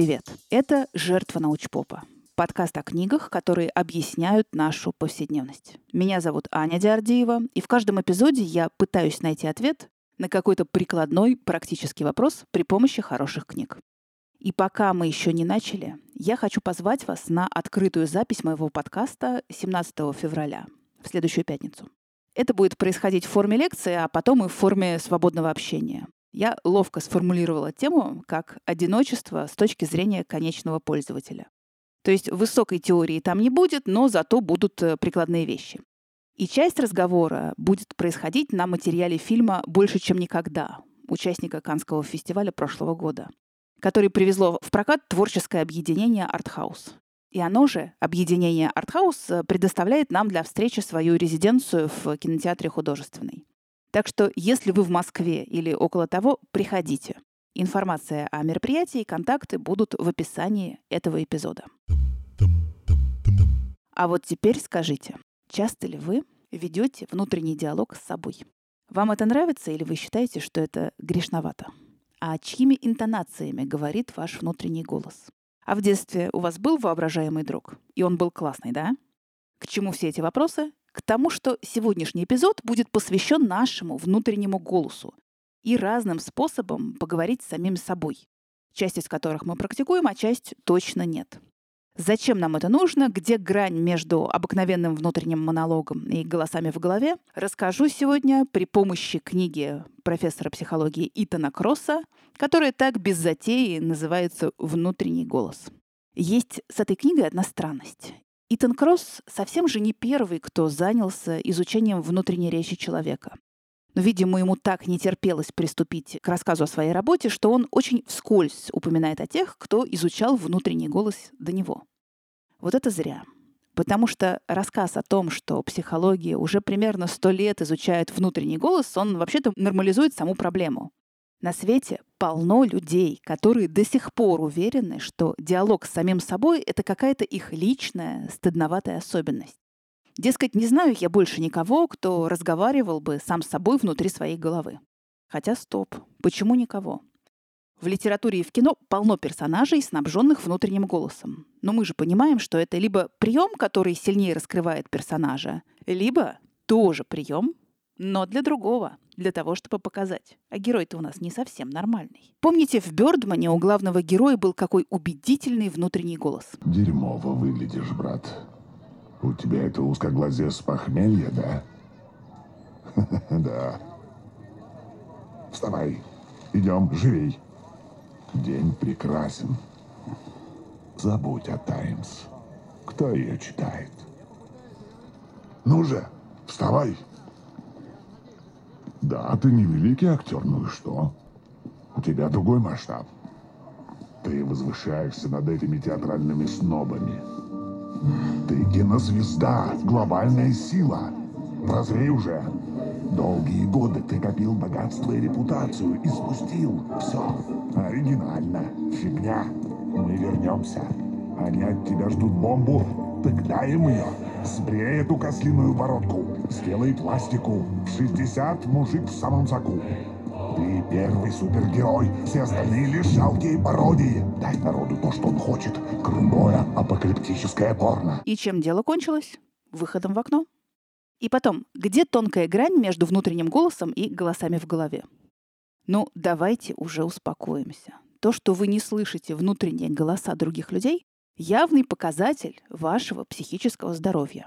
Привет! Это «Жертва научпопа» — подкаст о книгах, которые объясняют нашу повседневность. Меня зовут Аня Диардиева, и в каждом эпизоде я пытаюсь найти ответ на какой-то прикладной, практический вопрос при помощи хороших книг. И пока мы еще не начали, я хочу позвать вас на открытую запись моего подкаста 17 февраля, в следующую пятницу. Это будет происходить в форме лекции, а потом и в форме свободного общения. Я ловко сформулировала тему как одиночество с точки зрения конечного пользователя. То есть высокой теории там не будет, но зато будут э, прикладные вещи. И часть разговора будет происходить на материале фильма «Больше, чем никогда» участника Канского фестиваля прошлого года, который привезло в прокат творческое объединение «Артхаус». И оно же, объединение «Артхаус», э, предоставляет нам для встречи свою резиденцию в кинотеатре художественный. Так что, если вы в Москве или около того, приходите. Информация о мероприятии и контакты будут в описании этого эпизода. А вот теперь скажите, часто ли вы ведете внутренний диалог с собой? Вам это нравится или вы считаете, что это грешновато? А чьими интонациями говорит ваш внутренний голос? А в детстве у вас был воображаемый друг, и он был классный, да? К чему все эти вопросы? К тому, что сегодняшний эпизод будет посвящен нашему внутреннему голосу и разным способам поговорить с самим собой, часть из которых мы практикуем, а часть точно нет. Зачем нам это нужно, где грань между обыкновенным внутренним монологом и голосами в голове, расскажу сегодня при помощи книги профессора психологии Итана Кросса, которая так без затеи называется «Внутренний голос». Есть с этой книгой одна странность. Итан Кросс совсем же не первый, кто занялся изучением внутренней речи человека. Но, видимо, ему так не терпелось приступить к рассказу о своей работе, что он очень вскользь упоминает о тех, кто изучал внутренний голос до него. Вот это зря. Потому что рассказ о том, что психология уже примерно сто лет изучает внутренний голос, он вообще-то нормализует саму проблему. На свете полно людей, которые до сих пор уверены, что диалог с самим собой — это какая-то их личная, стыдноватая особенность. Дескать, не знаю я больше никого, кто разговаривал бы сам с собой внутри своей головы. Хотя стоп, почему никого? В литературе и в кино полно персонажей, снабженных внутренним голосом. Но мы же понимаем, что это либо прием, который сильнее раскрывает персонажа, либо тоже прием, но для другого, для того, чтобы показать. А герой-то у нас не совсем нормальный. Помните, в Бёрдмане у главного героя был какой убедительный внутренний голос? Дерьмово выглядишь, брат. У тебя это узкоглазие с похмелья, да? Да. Вставай. Идем, живей. День прекрасен. Забудь о Таймс. Кто ее читает? Ну же, вставай. Да, ты не великий актер, ну и что? У тебя другой масштаб. Ты возвышаешься над этими театральными снобами. Ты кинозвезда, глобальная сила. Прозрей уже. Долгие годы ты копил богатство и репутацию и спустил. Все. Оригинально. Фигня. Мы вернемся. Они от тебя ждут бомбу. Так дай им ее. Сбрей эту кослиную бородку. Сделай пластику. 60 мужик в самом соку. Ты первый супергерой, все остальные лишь жалкие пародии. Дай народу то, что он хочет. Крутое апокалиптическое порно. И чем дело кончилось? Выходом в окно. И потом, где тонкая грань между внутренним голосом и голосами в голове? Ну, давайте уже успокоимся. То, что вы не слышите внутренние голоса других людей, явный показатель вашего психического здоровья.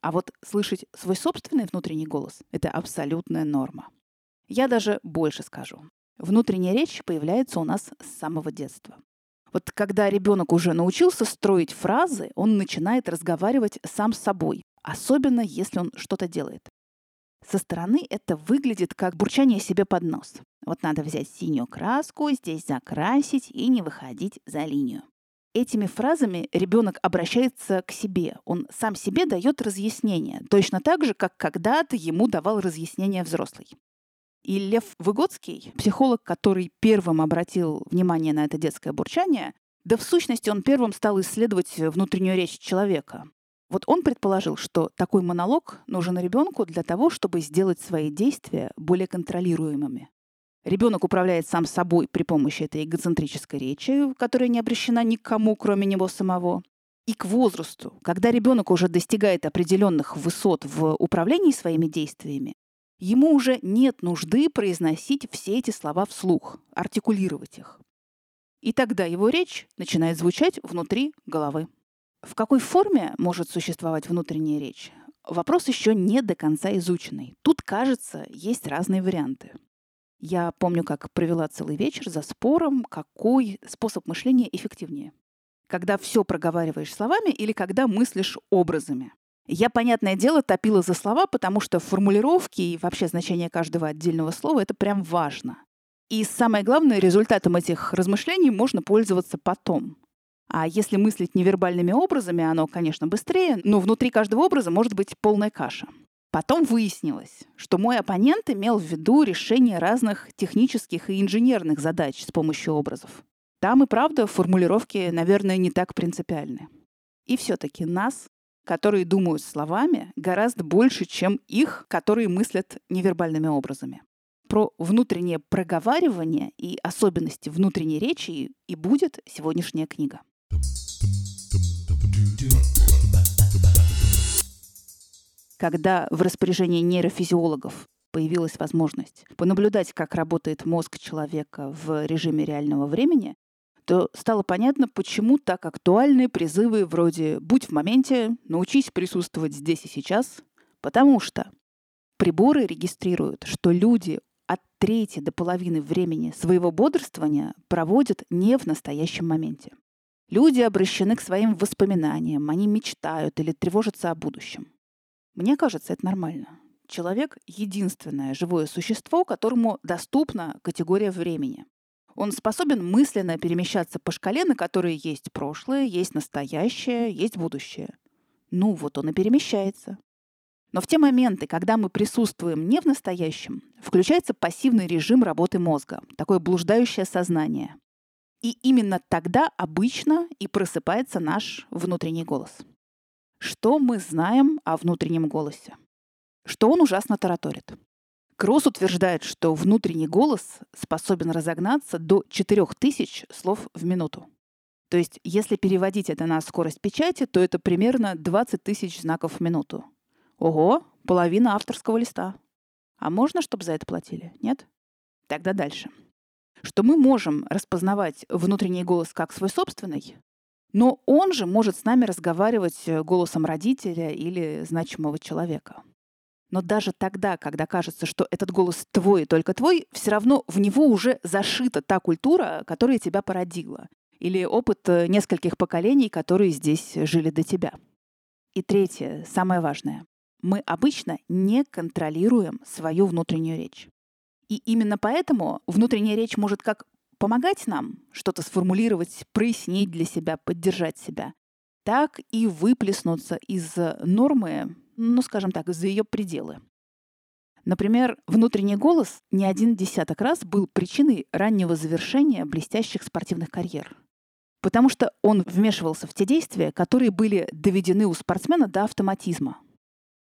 А вот слышать свой собственный внутренний голос — это абсолютная норма. Я даже больше скажу. Внутренняя речь появляется у нас с самого детства. Вот когда ребенок уже научился строить фразы, он начинает разговаривать сам с собой, особенно если он что-то делает. Со стороны это выглядит как бурчание себе под нос. Вот надо взять синюю краску, здесь закрасить и не выходить за линию. Этими фразами ребенок обращается к себе. Он сам себе дает разъяснение, точно так же, как когда-то ему давал разъяснение взрослый. И Лев Выгодский, психолог, который первым обратил внимание на это детское бурчание, да в сущности он первым стал исследовать внутреннюю речь человека. Вот он предположил, что такой монолог нужен ребенку для того, чтобы сделать свои действия более контролируемыми. Ребенок управляет сам собой при помощи этой эгоцентрической речи, которая не обращена никому, кроме него самого. И к возрасту, когда ребенок уже достигает определенных высот в управлении своими действиями, ему уже нет нужды произносить все эти слова вслух, артикулировать их. И тогда его речь начинает звучать внутри головы. В какой форме может существовать внутренняя речь? Вопрос еще не до конца изученный. Тут, кажется, есть разные варианты. Я помню, как провела целый вечер за спором, какой способ мышления эффективнее. Когда все проговариваешь словами или когда мыслишь образами. Я, понятное дело, топила за слова, потому что формулировки и вообще значение каждого отдельного слова — это прям важно. И самое главное, результатом этих размышлений можно пользоваться потом. А если мыслить невербальными образами, оно, конечно, быстрее, но внутри каждого образа может быть полная каша. Потом выяснилось, что мой оппонент имел в виду решение разных технических и инженерных задач с помощью образов. Там и правда формулировки, наверное, не так принципиальны. И все-таки нас, которые думают словами, гораздо больше, чем их, которые мыслят невербальными образами. Про внутреннее проговаривание и особенности внутренней речи и будет сегодняшняя книга. Когда в распоряжении нейрофизиологов появилась возможность понаблюдать, как работает мозг человека в режиме реального времени, то стало понятно, почему так актуальны призывы вроде «будь в моменте», «научись присутствовать здесь и сейчас», потому что приборы регистрируют, что люди от трети до половины времени своего бодрствования проводят не в настоящем моменте. Люди обращены к своим воспоминаниям, они мечтают или тревожатся о будущем. Мне кажется, это нормально. Человек — единственное живое существо, которому доступна категория времени. Он способен мысленно перемещаться по шкале, на которой есть прошлое, есть настоящее, есть будущее. Ну вот он и перемещается. Но в те моменты, когда мы присутствуем не в настоящем, включается пассивный режим работы мозга, такое блуждающее сознание. И именно тогда обычно и просыпается наш внутренний голос. Что мы знаем о внутреннем голосе? Что он ужасно тараторит. Кросс утверждает, что внутренний голос способен разогнаться до 4000 слов в минуту. То есть, если переводить это на скорость печати, то это примерно 20 тысяч знаков в минуту. Ого, половина авторского листа. А можно, чтобы за это платили? Нет? Тогда дальше. Что мы можем распознавать внутренний голос как свой собственный, но он же может с нами разговаривать э, голосом родителя или значимого человека. Но даже тогда, когда кажется, что этот голос твой и только твой, все равно в него уже зашита та культура, которая тебя породила, или опыт э, нескольких поколений, которые здесь жили до тебя. И третье, самое важное. Мы обычно не контролируем свою внутреннюю речь. И именно поэтому внутренняя речь может как помогать нам что-то сформулировать, прояснить для себя, поддержать себя, так и выплеснуться из нормы, ну, скажем так, из-за ее пределы. Например, внутренний голос не один десяток раз был причиной раннего завершения блестящих спортивных карьер. Потому что он вмешивался в те действия, которые были доведены у спортсмена до автоматизма.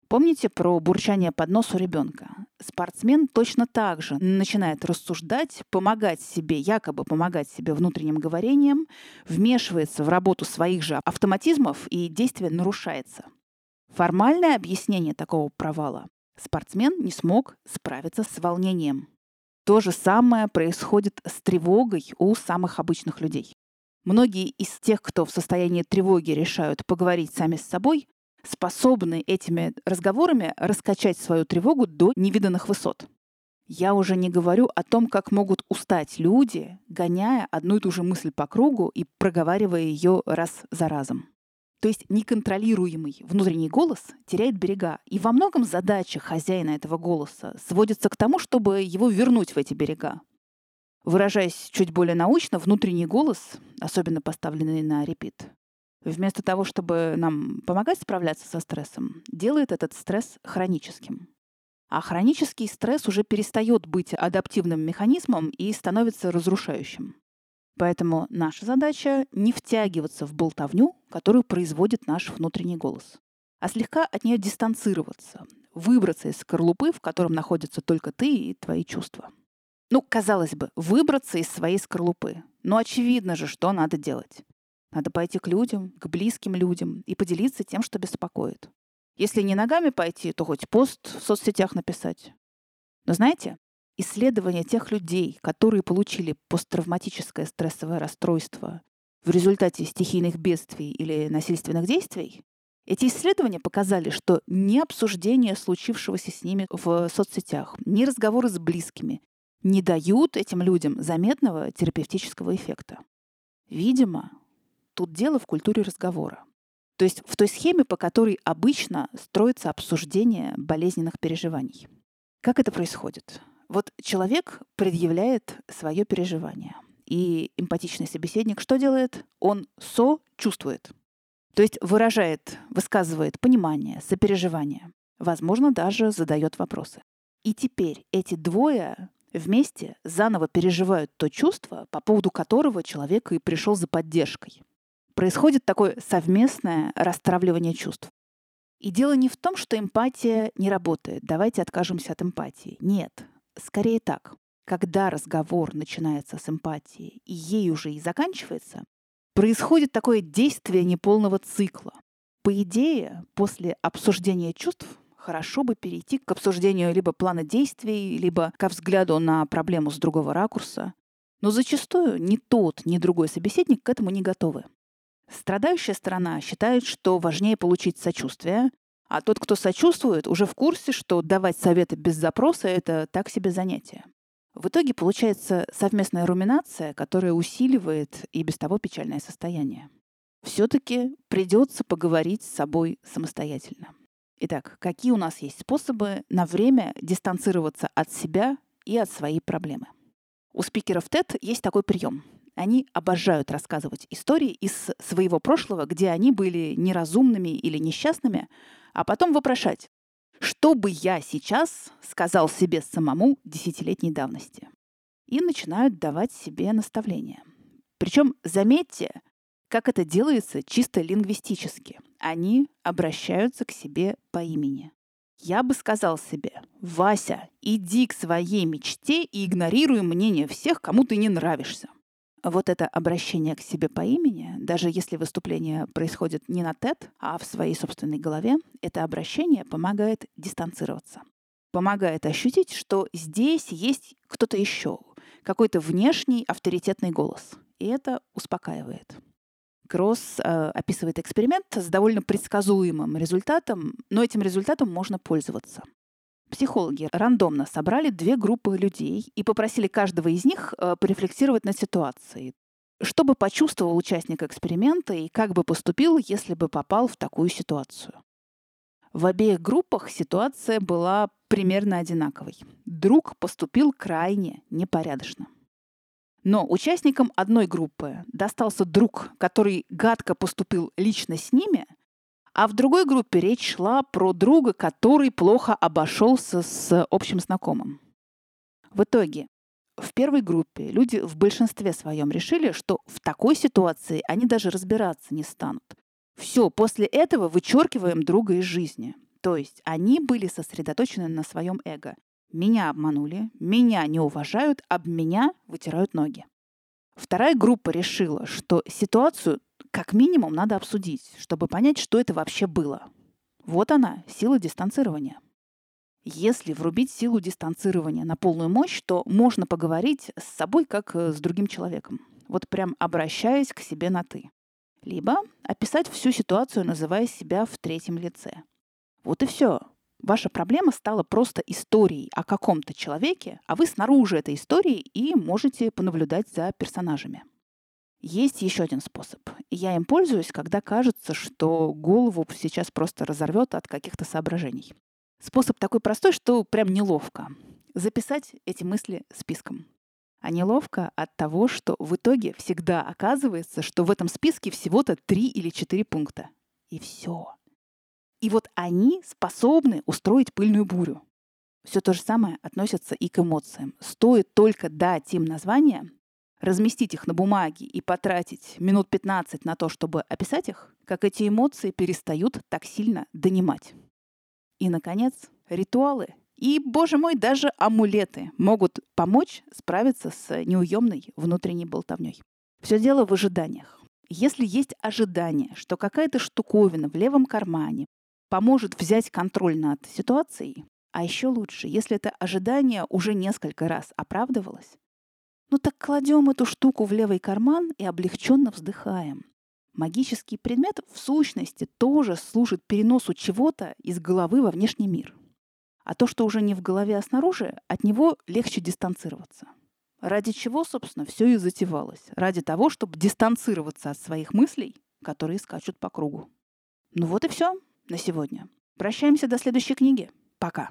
Помните про бурчание под нос у ребенка? Спортсмен точно так же начинает рассуждать, помогать себе, якобы помогать себе внутренним говорением, вмешивается в работу своих же автоматизмов и действие нарушается. Формальное объяснение такого провала – спортсмен не смог справиться с волнением. То же самое происходит с тревогой у самых обычных людей. Многие из тех, кто в состоянии тревоги решают поговорить сами с собой, способны этими разговорами раскачать свою тревогу до невиданных высот. Я уже не говорю о том, как могут устать люди, гоняя одну и ту же мысль по кругу и проговаривая ее раз за разом. То есть неконтролируемый внутренний голос теряет берега. И во многом задача хозяина этого голоса сводится к тому, чтобы его вернуть в эти берега. Выражаясь чуть более научно, внутренний голос, особенно поставленный на репит, вместо того, чтобы нам помогать справляться со стрессом, делает этот стресс хроническим. А хронический стресс уже перестает быть адаптивным механизмом и становится разрушающим. Поэтому наша задача не втягиваться в болтовню, которую производит наш внутренний голос, а слегка от нее дистанцироваться, выбраться из скорлупы, в котором находятся только ты и твои чувства. Ну, казалось бы, выбраться из своей скорлупы. Но очевидно же, что надо делать. Надо пойти к людям, к близким людям и поделиться тем, что беспокоит. Если не ногами пойти, то хоть пост в соцсетях написать. Но знаете, исследования тех людей, которые получили посттравматическое стрессовое расстройство в результате стихийных бедствий или насильственных действий, эти исследования показали, что ни обсуждение случившегося с ними в соцсетях, ни разговоры с близкими не дают этим людям заметного терапевтического эффекта. Видимо, тут дело в культуре разговора. То есть в той схеме, по которой обычно строится обсуждение болезненных переживаний. Как это происходит? Вот человек предъявляет свое переживание. И эмпатичный собеседник что делает? Он со-чувствует. То есть выражает, высказывает понимание, сопереживание. Возможно, даже задает вопросы. И теперь эти двое вместе заново переживают то чувство, по поводу которого человек и пришел за поддержкой. Происходит такое совместное расстравливание чувств. И дело не в том, что эмпатия не работает. Давайте откажемся от эмпатии. Нет. Скорее так. Когда разговор начинается с эмпатии и ей уже и заканчивается, происходит такое действие неполного цикла. По идее, после обсуждения чувств хорошо бы перейти к обсуждению либо плана действий, либо ко взгляду на проблему с другого ракурса. Но зачастую ни тот, ни другой собеседник к этому не готовы. Страдающая сторона считает, что важнее получить сочувствие, а тот, кто сочувствует, уже в курсе, что давать советы без запроса — это так себе занятие. В итоге получается совместная руминация, которая усиливает и без того печальное состояние. Все-таки придется поговорить с собой самостоятельно. Итак, какие у нас есть способы на время дистанцироваться от себя и от своей проблемы? У спикеров TED есть такой прием. Они обожают рассказывать истории из своего прошлого, где они были неразумными или несчастными, а потом вопрошать, что бы я сейчас сказал себе самому десятилетней давности? И начинают давать себе наставления. Причем, заметьте, как это делается чисто лингвистически. Они обращаются к себе по имени. Я бы сказал себе, Вася, иди к своей мечте и игнорируй мнение всех, кому ты не нравишься вот это обращение к себе по имени, даже если выступление происходит не на TED, а в своей собственной голове, это обращение помогает дистанцироваться. Помогает ощутить, что здесь есть кто-то еще, какой-то внешний авторитетный голос. И это успокаивает. Кросс э, описывает эксперимент с довольно предсказуемым результатом, но этим результатом можно пользоваться. Психологи рандомно собрали две группы людей и попросили каждого из них э, порефлексировать над ситуацией, чтобы почувствовал участник эксперимента и как бы поступил, если бы попал в такую ситуацию. В обеих группах ситуация была примерно одинаковой. Друг поступил крайне непорядочно. Но участникам одной группы достался друг, который гадко поступил лично с ними, а в другой группе речь шла про друга, который плохо обошелся с общим знакомым. В итоге, в первой группе люди в большинстве своем решили, что в такой ситуации они даже разбираться не станут. Все, после этого вычеркиваем друга из жизни. То есть они были сосредоточены на своем эго. Меня обманули, меня не уважают, об меня вытирают ноги. Вторая группа решила, что ситуацию как минимум надо обсудить, чтобы понять, что это вообще было. Вот она, сила дистанцирования. Если врубить силу дистанцирования на полную мощь, то можно поговорить с собой как э, с другим человеком. Вот прям обращаясь к себе на «ты». Либо описать всю ситуацию, называя себя в третьем лице. Вот и все. Ваша проблема стала просто историей о каком-то человеке, а вы снаружи этой истории и можете понаблюдать за персонажами. Есть еще один способ. Я им пользуюсь, когда кажется, что голову сейчас просто разорвет от каких-то соображений. Способ такой простой, что прям неловко. Записать эти мысли списком. А неловко от того, что в итоге всегда оказывается, что в этом списке всего-то три или четыре пункта. И все. И вот они способны устроить пыльную бурю. Все то же самое относится и к эмоциям. Стоит только дать им название, разместить их на бумаге и потратить минут 15 на то, чтобы описать их, как эти эмоции перестают так сильно донимать. И, наконец, ритуалы И, боже мой, даже амулеты могут помочь справиться с неуемной внутренней болтовней. Все дело в ожиданиях. Если есть ожидание, что какая-то штуковина в левом кармане поможет взять контроль над ситуацией, а еще лучше, если это ожидание уже несколько раз оправдывалось, ну так кладем эту штуку в левый карман и облегченно вздыхаем. Магический предмет в сущности тоже служит переносу чего-то из головы во внешний мир. А то, что уже не в голове, а снаружи, от него легче дистанцироваться. Ради чего, собственно, все и затевалось. Ради того, чтобы дистанцироваться от своих мыслей, которые скачут по кругу. Ну вот и все на сегодня. Прощаемся до следующей книги. Пока.